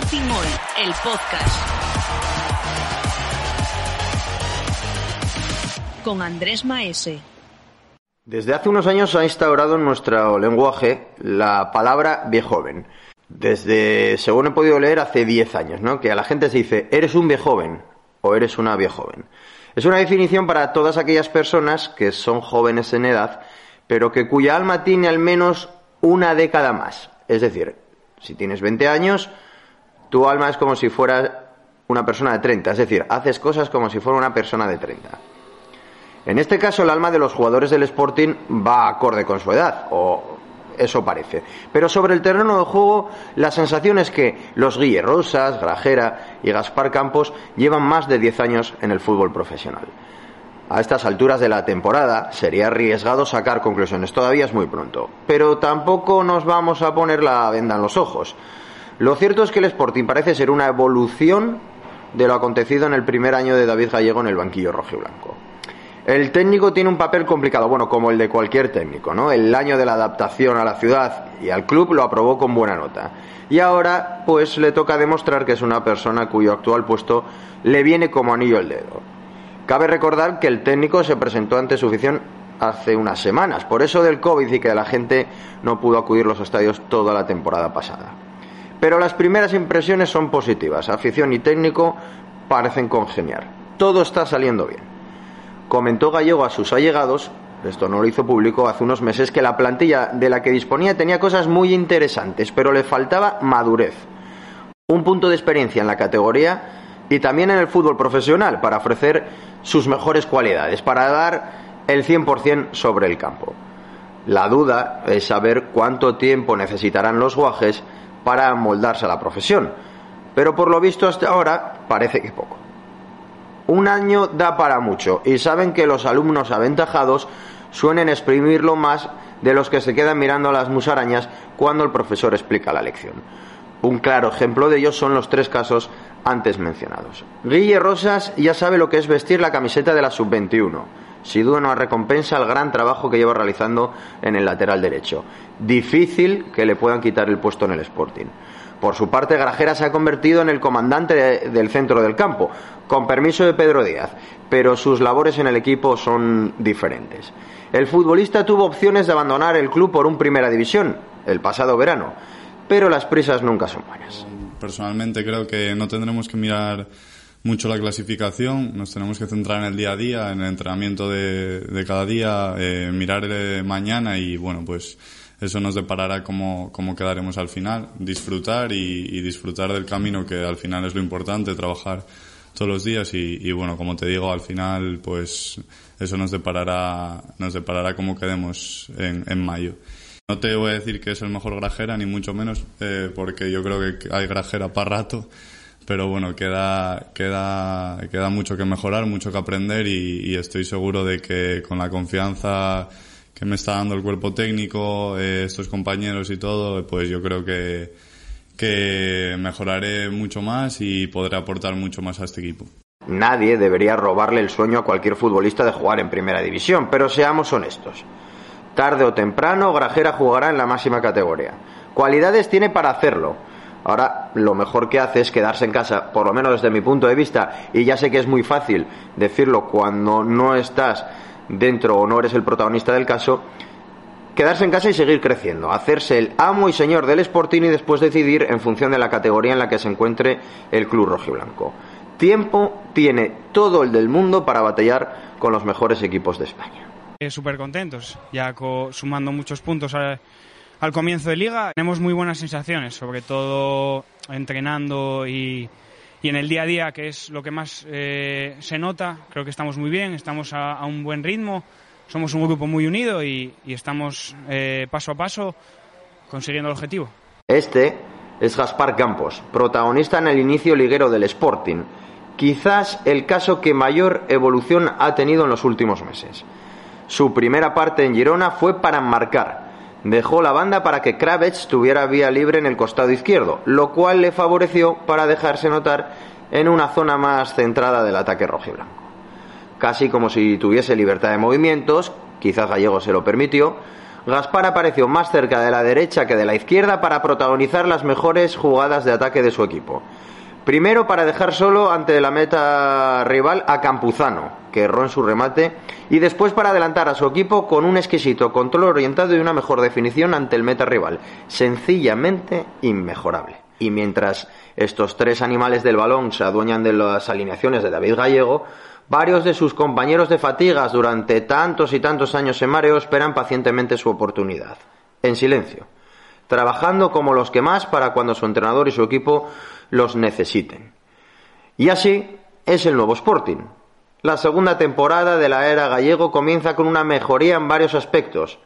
Sporting el podcast. Con Andrés Maese. Desde hace unos años ha instaurado en nuestro lenguaje la palabra viejoven. Desde, según he podido leer, hace 10 años, ¿no? Que a la gente se dice, eres un viejoven o eres una viejoven. Es una definición para todas aquellas personas que son jóvenes en edad, pero que cuya alma tiene al menos una década más. Es decir, si tienes 20 años, tu alma es como si fuera una persona de 30, es decir, haces cosas como si fuera una persona de 30. En este caso, el alma de los jugadores del Sporting va acorde con su edad, o eso parece. Pero sobre el terreno de juego, la sensación es que los Guille Rosas, Grajera y Gaspar Campos llevan más de 10 años en el fútbol profesional. A estas alturas de la temporada sería arriesgado sacar conclusiones, todavía es muy pronto. Pero tampoco nos vamos a poner la venda en los ojos. Lo cierto es que el Sporting parece ser una evolución de lo acontecido en el primer año de David Gallego en el banquillo rojiblanco. El técnico tiene un papel complicado, bueno, como el de cualquier técnico, ¿no? El año de la adaptación a la ciudad y al club lo aprobó con buena nota. Y ahora, pues le toca demostrar que es una persona cuyo actual puesto le viene como anillo al dedo. Cabe recordar que el técnico se presentó ante su afición hace unas semanas, por eso del COVID y que la gente no pudo acudir a los estadios toda la temporada pasada. Pero las primeras impresiones son positivas, afición y técnico parecen congeniar. Todo está saliendo bien. Comentó Gallego a sus allegados, esto no lo hizo público hace unos meses, que la plantilla de la que disponía tenía cosas muy interesantes, pero le faltaba madurez. Un punto de experiencia en la categoría y también en el fútbol profesional para ofrecer sus mejores cualidades, para dar el 100% sobre el campo. La duda es saber cuánto tiempo necesitarán los guajes para moldarse a la profesión, pero por lo visto hasta ahora parece que poco. Un año da para mucho y saben que los alumnos aventajados suelen exprimirlo más de los que se quedan mirando a las musarañas cuando el profesor explica la lección. Un claro ejemplo de ello son los tres casos antes mencionados. Guille Rosas ya sabe lo que es vestir la camiseta de la sub-21. Sin duda recompensa al gran trabajo que lleva realizando en el lateral derecho. Difícil que le puedan quitar el puesto en el Sporting. Por su parte, Grajera se ha convertido en el comandante del centro del campo, con permiso de Pedro Díaz, pero sus labores en el equipo son diferentes. El futbolista tuvo opciones de abandonar el club por un primera división el pasado verano, pero las prisas nunca son buenas personalmente creo que no tendremos que mirar mucho la clasificación, nos tenemos que centrar en el día a día, en el entrenamiento de, cada día, eh, mirar mañana y bueno, pues eso nos deparará cómo, cómo quedaremos al final, disfrutar y, disfrutar del camino que al final es lo importante, trabajar todos los días y, bueno, como te digo, al final pues eso nos deparará, nos deparará cómo quedemos en, en mayo. No te voy a decir que es el mejor grajera, ni mucho menos, eh, porque yo creo que hay grajera para rato, pero bueno, queda, queda, queda mucho que mejorar, mucho que aprender y, estoy seguro de que con la confianza que me está dando el cuerpo técnico, eh, estos compañeros y todo, pues yo creo que, que mejoraré mucho más y podré aportar mucho más a este equipo. Nadie debería robarle el sueño a cualquier futbolista de jugar en primera división, pero seamos honestos. Tarde o temprano, Grajera jugará en la máxima categoría. Cualidades tiene para hacerlo. Ahora, lo mejor que hace es quedarse en casa, por lo menos desde mi punto de vista, y ya sé que es muy fácil decirlo cuando no estás dentro o no eres el protagonista del caso, quedarse en casa y seguir creciendo, hacerse el amo y señor del Sporting y después decidir en función de la categoría en la que se encuentre el club rojiblanco. Tiempo tiene todo el del mundo para batallar con los mejores equipos de España. Eh, súper contentos, ya sumando muchos puntos al, comienzo de liga. Tenemos muy buenas sensaciones, sobre todo entrenando y, en el día a día, que es lo que más eh, se nota. Creo que estamos muy bien, estamos a, un buen ritmo, somos un grupo muy unido y, estamos eh, paso a paso consiguiendo el objetivo. Este es Gaspar Campos, protagonista en el inicio liguero del Sporting. Quizás el caso que mayor evolución ha tenido en los últimos meses. Su primera parte en Girona fue para marcar. Dejó la banda para que Kravets tuviera vía libre en el costado izquierdo, lo cual le favoreció para dejarse notar en una zona más centrada del ataque rojiblanco. Casi como si tuviese libertad de movimientos, quizás Gallego se lo permitió, Gaspar apareció más cerca de la derecha que de la izquierda para protagonizar las mejores jugadas de ataque de su equipo. Primero para dejar solo ante la meta rival a Campuzano, que erró en su remate, y después para adelantar a su equipo con un exquisito control orientado y una mejor definición ante el meta rival. Sencillamente inmejorable. Y mientras estos tres animales del balón se adueñan de las alineaciones de David Gallego, varios de sus compañeros de fatigas durante tantos y tantos años en mareo esperan pacientemente su oportunidad. En silencio trabajando como los que más para cuando su entrenador y su equipo los necesiten. Y así es el nuevo Sporting. La segunda temporada de la era gallego comienza con una mejoría en varios aspectos,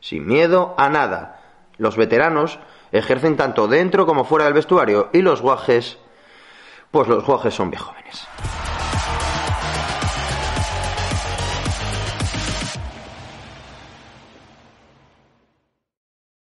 sin miedo a nada. Los veteranos ejercen tanto dentro como fuera del vestuario y los guajes, pues los guajes son bien jóvenes.